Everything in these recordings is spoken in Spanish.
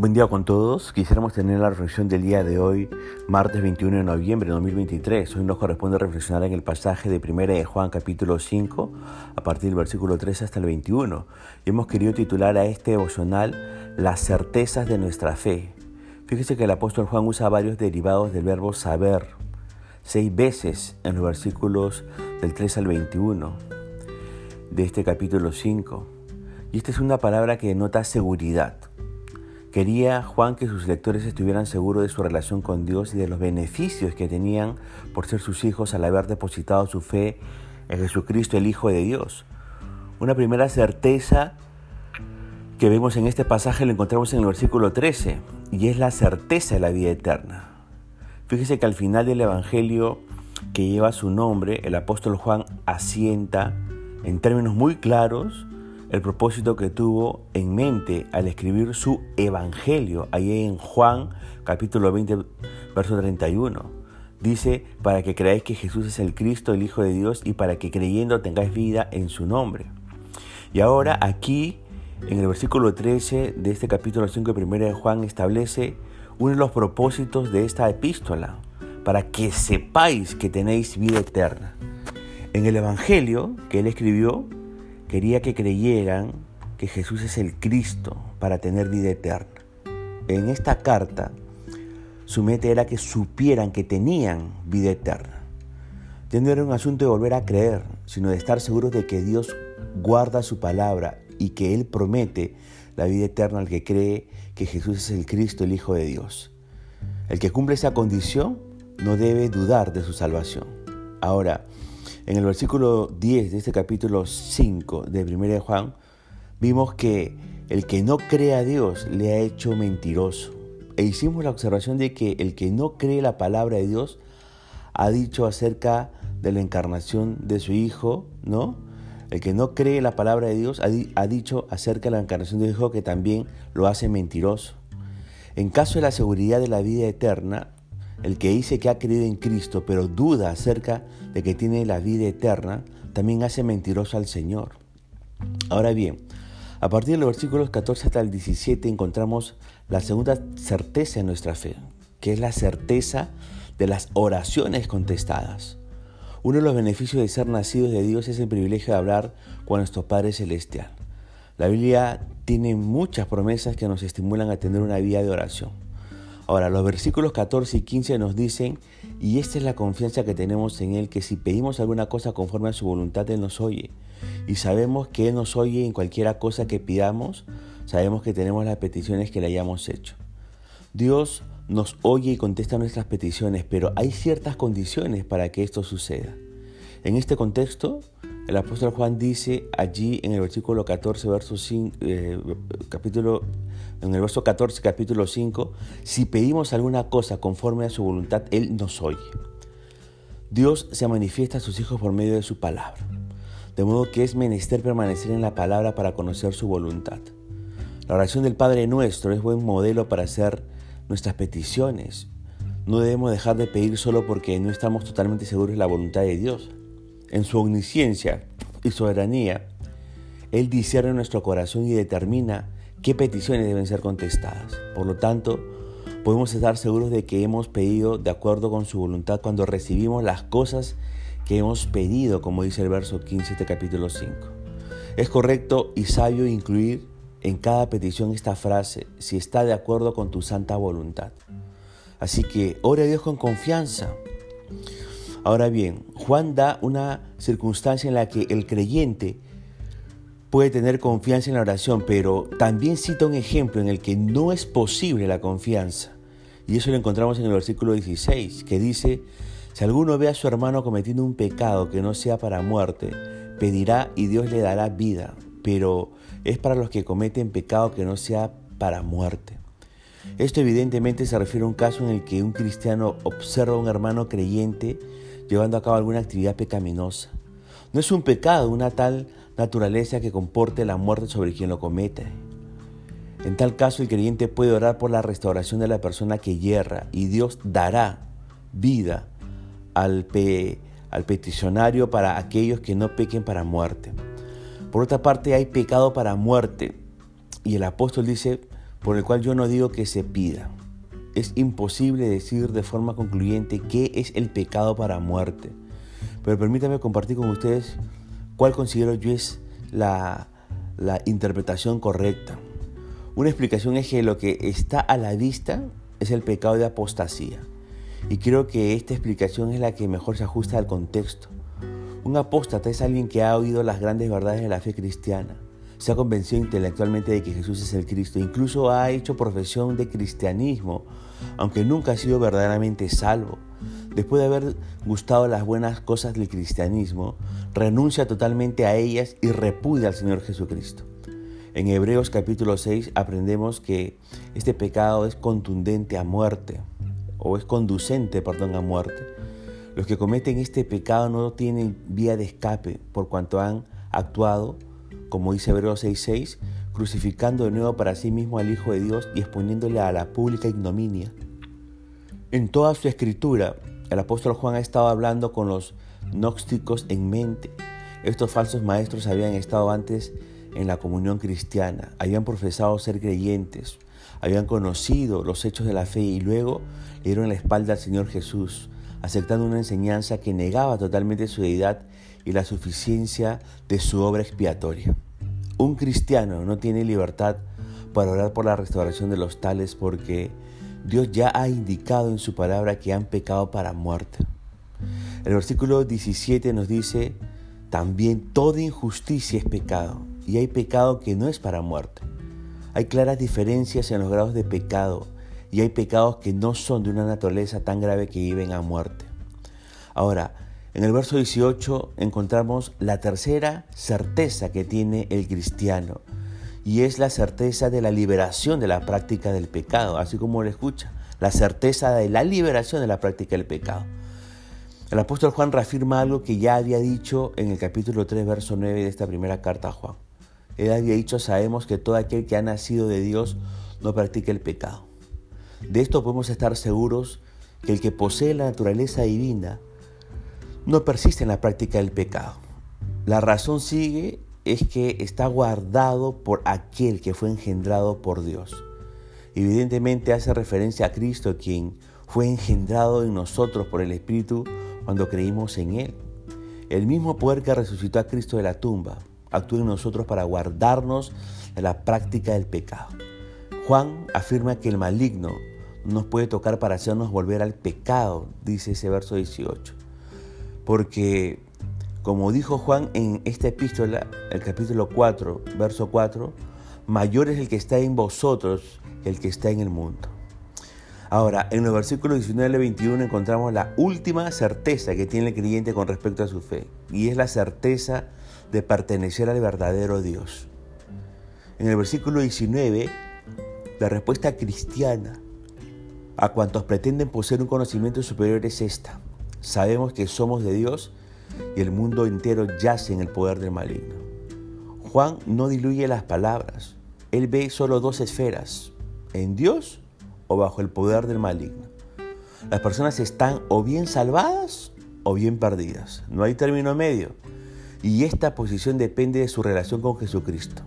Buen día con todos. Quisiéramos tener la reflexión del día de hoy, martes 21 de noviembre de 2023. Hoy nos corresponde reflexionar en el pasaje de 1 de Juan capítulo 5, a partir del versículo 3 hasta el 21. Y hemos querido titular a este devocional Las certezas de nuestra fe. Fíjese que el apóstol Juan usa varios derivados del verbo saber, seis veces en los versículos del 3 al 21 de este capítulo 5. Y esta es una palabra que denota seguridad Quería Juan que sus lectores estuvieran seguros de su relación con Dios y de los beneficios que tenían por ser sus hijos al haber depositado su fe en Jesucristo, el Hijo de Dios. Una primera certeza que vemos en este pasaje lo encontramos en el versículo 13 y es la certeza de la vida eterna. Fíjese que al final del Evangelio que lleva su nombre, el apóstol Juan asienta en términos muy claros el propósito que tuvo en mente al escribir su Evangelio, ahí en Juan capítulo 20, verso 31. Dice, para que creáis que Jesús es el Cristo, el Hijo de Dios, y para que creyendo tengáis vida en su nombre. Y ahora aquí, en el versículo 13 de este capítulo 5 de 1 de Juan, establece uno de los propósitos de esta epístola, para que sepáis que tenéis vida eterna. En el Evangelio que él escribió, Quería que creyeran que Jesús es el Cristo para tener vida eterna. En esta carta, su meta era que supieran que tenían vida eterna. Ya no era un asunto de volver a creer, sino de estar seguros de que Dios guarda su palabra y que Él promete la vida eterna al que cree que Jesús es el Cristo, el Hijo de Dios. El que cumple esa condición no debe dudar de su salvación. Ahora, en el versículo 10 de este capítulo 5 de 1 de Juan, vimos que el que no cree a Dios le ha hecho mentiroso. E hicimos la observación de que el que no cree la palabra de Dios ha dicho acerca de la encarnación de su Hijo, ¿no? El que no cree la palabra de Dios ha, dicho acerca de la encarnación de su Hijo que también lo hace mentiroso. En caso de la seguridad de la vida eterna, el que dice que ha creído en Cristo, pero duda acerca de que tiene la vida eterna, también hace mentiroso al Señor. Ahora bien, a partir de los versículos 14 hasta el 17 encontramos la segunda certeza de nuestra fe, que es la certeza de las oraciones contestadas. Uno de los beneficios de ser nacidos de Dios es el privilegio de hablar con nuestro Padre Celestial. La Biblia tiene muchas promesas que nos estimulan a tener una vida de oración. Ahora, los versículos 14 y 15 nos dicen, y esta es la confianza que tenemos en Él, que si pedimos alguna cosa conforme a su voluntad, Él nos oye. Y sabemos que Él nos oye en cualquier cosa que pidamos, sabemos que tenemos las peticiones que le hayamos hecho. Dios nos oye y contesta nuestras peticiones, pero hay ciertas condiciones para que esto suceda. En este contexto, el apóstol Juan dice allí en el versículo 14, verso 5, eh, capítulo, en el verso 14, capítulo 5, si pedimos alguna cosa conforme a su voluntad, Él nos oye. Dios se manifiesta a sus hijos por medio de su palabra. De modo que es menester permanecer en la palabra para conocer su voluntad. La oración del Padre nuestro es buen modelo para hacer nuestras peticiones. No debemos dejar de pedir solo porque no estamos totalmente seguros de la voluntad de Dios en su omnisciencia y soberanía, Él discierne nuestro corazón y determina qué peticiones deben ser contestadas. Por lo tanto, podemos estar seguros de que hemos pedido de acuerdo con su voluntad cuando recibimos las cosas que hemos pedido, como dice el verso 15 de capítulo 5. Es correcto y sabio incluir en cada petición esta frase, si está de acuerdo con tu santa voluntad. Así que ore a Dios con confianza. Ahora bien, Juan da una circunstancia en la que el creyente puede tener confianza en la oración, pero también cita un ejemplo en el que no es posible la confianza. Y eso lo encontramos en el versículo 16, que dice, si alguno ve a su hermano cometiendo un pecado que no sea para muerte, pedirá y Dios le dará vida, pero es para los que cometen pecado que no sea para muerte. Esto evidentemente se refiere a un caso en el que un cristiano observa a un hermano creyente llevando a cabo alguna actividad pecaminosa. No es un pecado una tal naturaleza que comporte la muerte sobre quien lo comete. En tal caso, el creyente puede orar por la restauración de la persona que hierra y Dios dará vida al, peticionario para aquellos que no pequen para muerte. Por otra parte, hay pecado para muerte y el apóstol dice, por el cual yo no digo que se pida. Es imposible decir de forma concluyente qué es el pecado para muerte. Pero permítame compartir con ustedes cuál considero yo es la, interpretación correcta. Una explicación es que lo que está a la vista es el pecado de apostasía. Y creo que esta explicación es la que mejor se ajusta al contexto. Un apóstata es alguien que ha oído las grandes verdades de la fe cristiana, se ha convencido intelectualmente de que Jesús es el Cristo, incluso ha hecho profesión de cristianismo, aunque nunca ha sido verdaderamente salvo. Después de haber gustado las buenas cosas del cristianismo, renuncia totalmente a ellas y repudia al Señor Jesucristo. En Hebreos capítulo 6 aprendemos que este pecado es contundente a muerte, o es conducente, perdón, a muerte. Los que cometen este pecado no tienen vía de escape por cuanto han actuado, como dice Hebreos 6:6, crucificando de nuevo para sí mismo al Hijo de Dios y exponiéndole a la pública ignominia. En toda su escritura, el apóstol Juan ha estado hablando con los gnósticos en mente. Estos falsos maestros habían estado antes en la comunión cristiana, habían profesado ser creyentes, habían conocido los hechos de la fe y luego le dieron la espalda al Señor Jesús, aceptando una enseñanza que negaba totalmente su deidad y la suficiencia de su obra expiatoria. Un cristiano no tiene libertad para orar por la restauración de los tales porque Dios ya ha indicado en su palabra que han pecado para muerte. El versículo 17 nos dice, también toda injusticia es pecado y hay pecado que no es para muerte. Hay claras diferencias en los grados de pecado y hay pecados que no son de una naturaleza tan grave que viven a muerte. Ahora, en el verso 18 encontramos la tercera certeza que tiene el cristiano y es la certeza de la liberación de la práctica del pecado, así como lo escucha, la certeza de la liberación de la práctica del pecado. El apóstol Juan reafirma algo que ya había dicho en el capítulo 3, verso 9 de esta primera carta a Juan. Él había dicho, sabemos que todo aquel que ha nacido de Dios no practica el pecado. De esto podemos estar seguros que el que posee la naturaleza divina no persiste en la práctica del pecado. La razón sigue es que está guardado por aquel que fue engendrado por Dios. Evidentemente hace referencia a Cristo quien fue engendrado en nosotros por el Espíritu cuando creímos en Él. El mismo poder que resucitó a Cristo de la tumba actúa en nosotros para guardarnos de la práctica del pecado. Juan afirma que el maligno nos puede tocar para hacernos volver al pecado, dice ese verso 18. Porque, como dijo Juan en esta epístola, el capítulo 4, verso 4, mayor es el que está en vosotros que el que está en el mundo. Ahora, en los versículos 19 al 21 encontramos la última certeza que tiene el creyente con respecto a su fe, y es la certeza de pertenecer al verdadero Dios. En el versículo 19, la respuesta cristiana a cuantos pretenden poseer un conocimiento superior es esta. Sabemos que somos de Dios y el mundo entero yace en el poder del maligno. Juan no diluye las palabras. Él ve solo dos esferas, en Dios o bajo el poder del maligno. Las personas están o bien salvadas o bien perdidas. No hay término medio. Y esta posición depende de su relación con Jesucristo.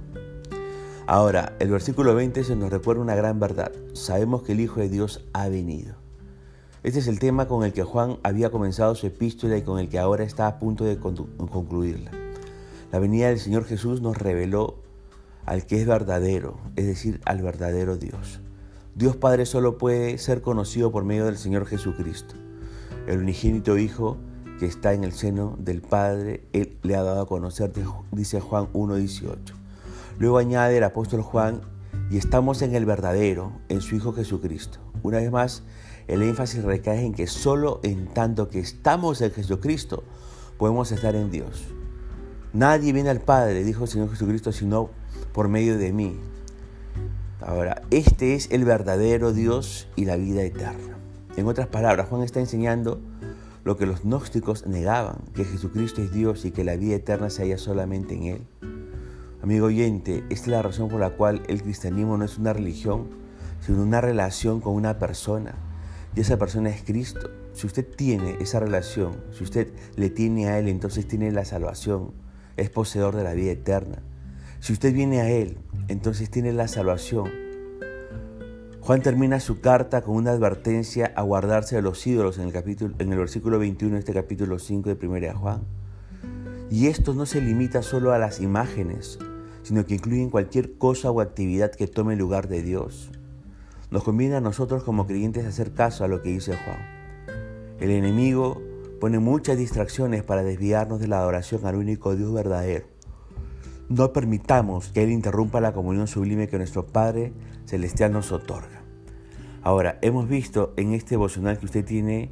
Ahora, el versículo 20 se nos recuerda una gran verdad. Sabemos que el Hijo de Dios ha venido. Este es el tema con el que Juan había comenzado su epístola y con el que ahora está a punto de concluirla. La venida del Señor Jesús nos reveló al que es verdadero, es decir, al verdadero Dios. Dios Padre solo puede ser conocido por medio del Señor Jesucristo. El unigénito Hijo que está en el seno del Padre, Él le ha dado a conocer, dice Juan 1.18. Luego añade el apóstol Juan, y estamos en el verdadero, en su Hijo Jesucristo. Una vez más, el énfasis recae en que solo en tanto que estamos en Jesucristo podemos estar en Dios. Nadie viene al Padre, dijo el Señor Jesucristo, sino por medio de mí. Ahora, este es el verdadero Dios y la vida eterna. En otras palabras, Juan está enseñando lo que los gnósticos negaban, que Jesucristo es Dios y que la vida eterna se halla solamente en Él. Amigo oyente, esta es la razón por la cual el cristianismo no es una religión, sino una relación con una persona. Y esa persona es Cristo. Si usted tiene esa relación, si usted le tiene a Él, entonces tiene la salvación, es poseedor de la vida eterna. Si usted viene a Él, entonces tiene la salvación. Juan termina su carta con una advertencia a guardarse de los ídolos en el, capítulo, en el versículo 21 de este capítulo 5 de 1 Juan. Y esto no se limita solo a las imágenes, sino que incluyen cualquier cosa o actividad que tome lugar de Dios. Nos conviene a nosotros como creyentes hacer caso a lo que dice Juan. El enemigo pone muchas distracciones para desviarnos de la adoración al único Dios verdadero. No permitamos que Él interrumpa la comunión sublime que nuestro Padre Celestial nos otorga. Ahora, hemos visto en este devocional que usted tiene,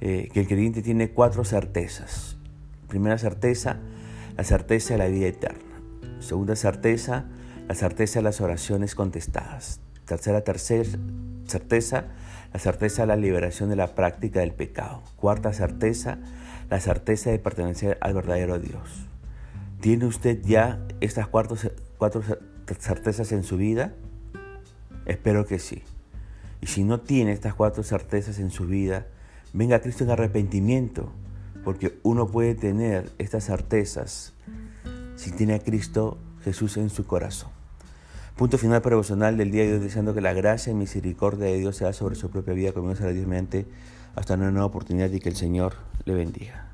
eh, que el creyente tiene cuatro certezas. Primera certeza, la certeza de la vida eterna. Segunda certeza, la certeza de las oraciones contestadas. Tercera certeza, la certeza de la liberación de la práctica del pecado. Cuarta certeza, la certeza de pertenecer al verdadero Dios. ¿Tiene usted ya estas cuatro, cuatro certezas en su vida? Espero que sí. Y si no tiene estas cuatro certezas en su vida, venga a Cristo en arrepentimiento, porque uno puede tener estas certezas si tiene a Cristo Jesús en su corazón. Punto final devocional del día de hoy, deseando que la gracia y misericordia de Dios sea sobre su propia vida, comienza a Dios mediante hasta una nueva oportunidad y que el Señor le bendiga.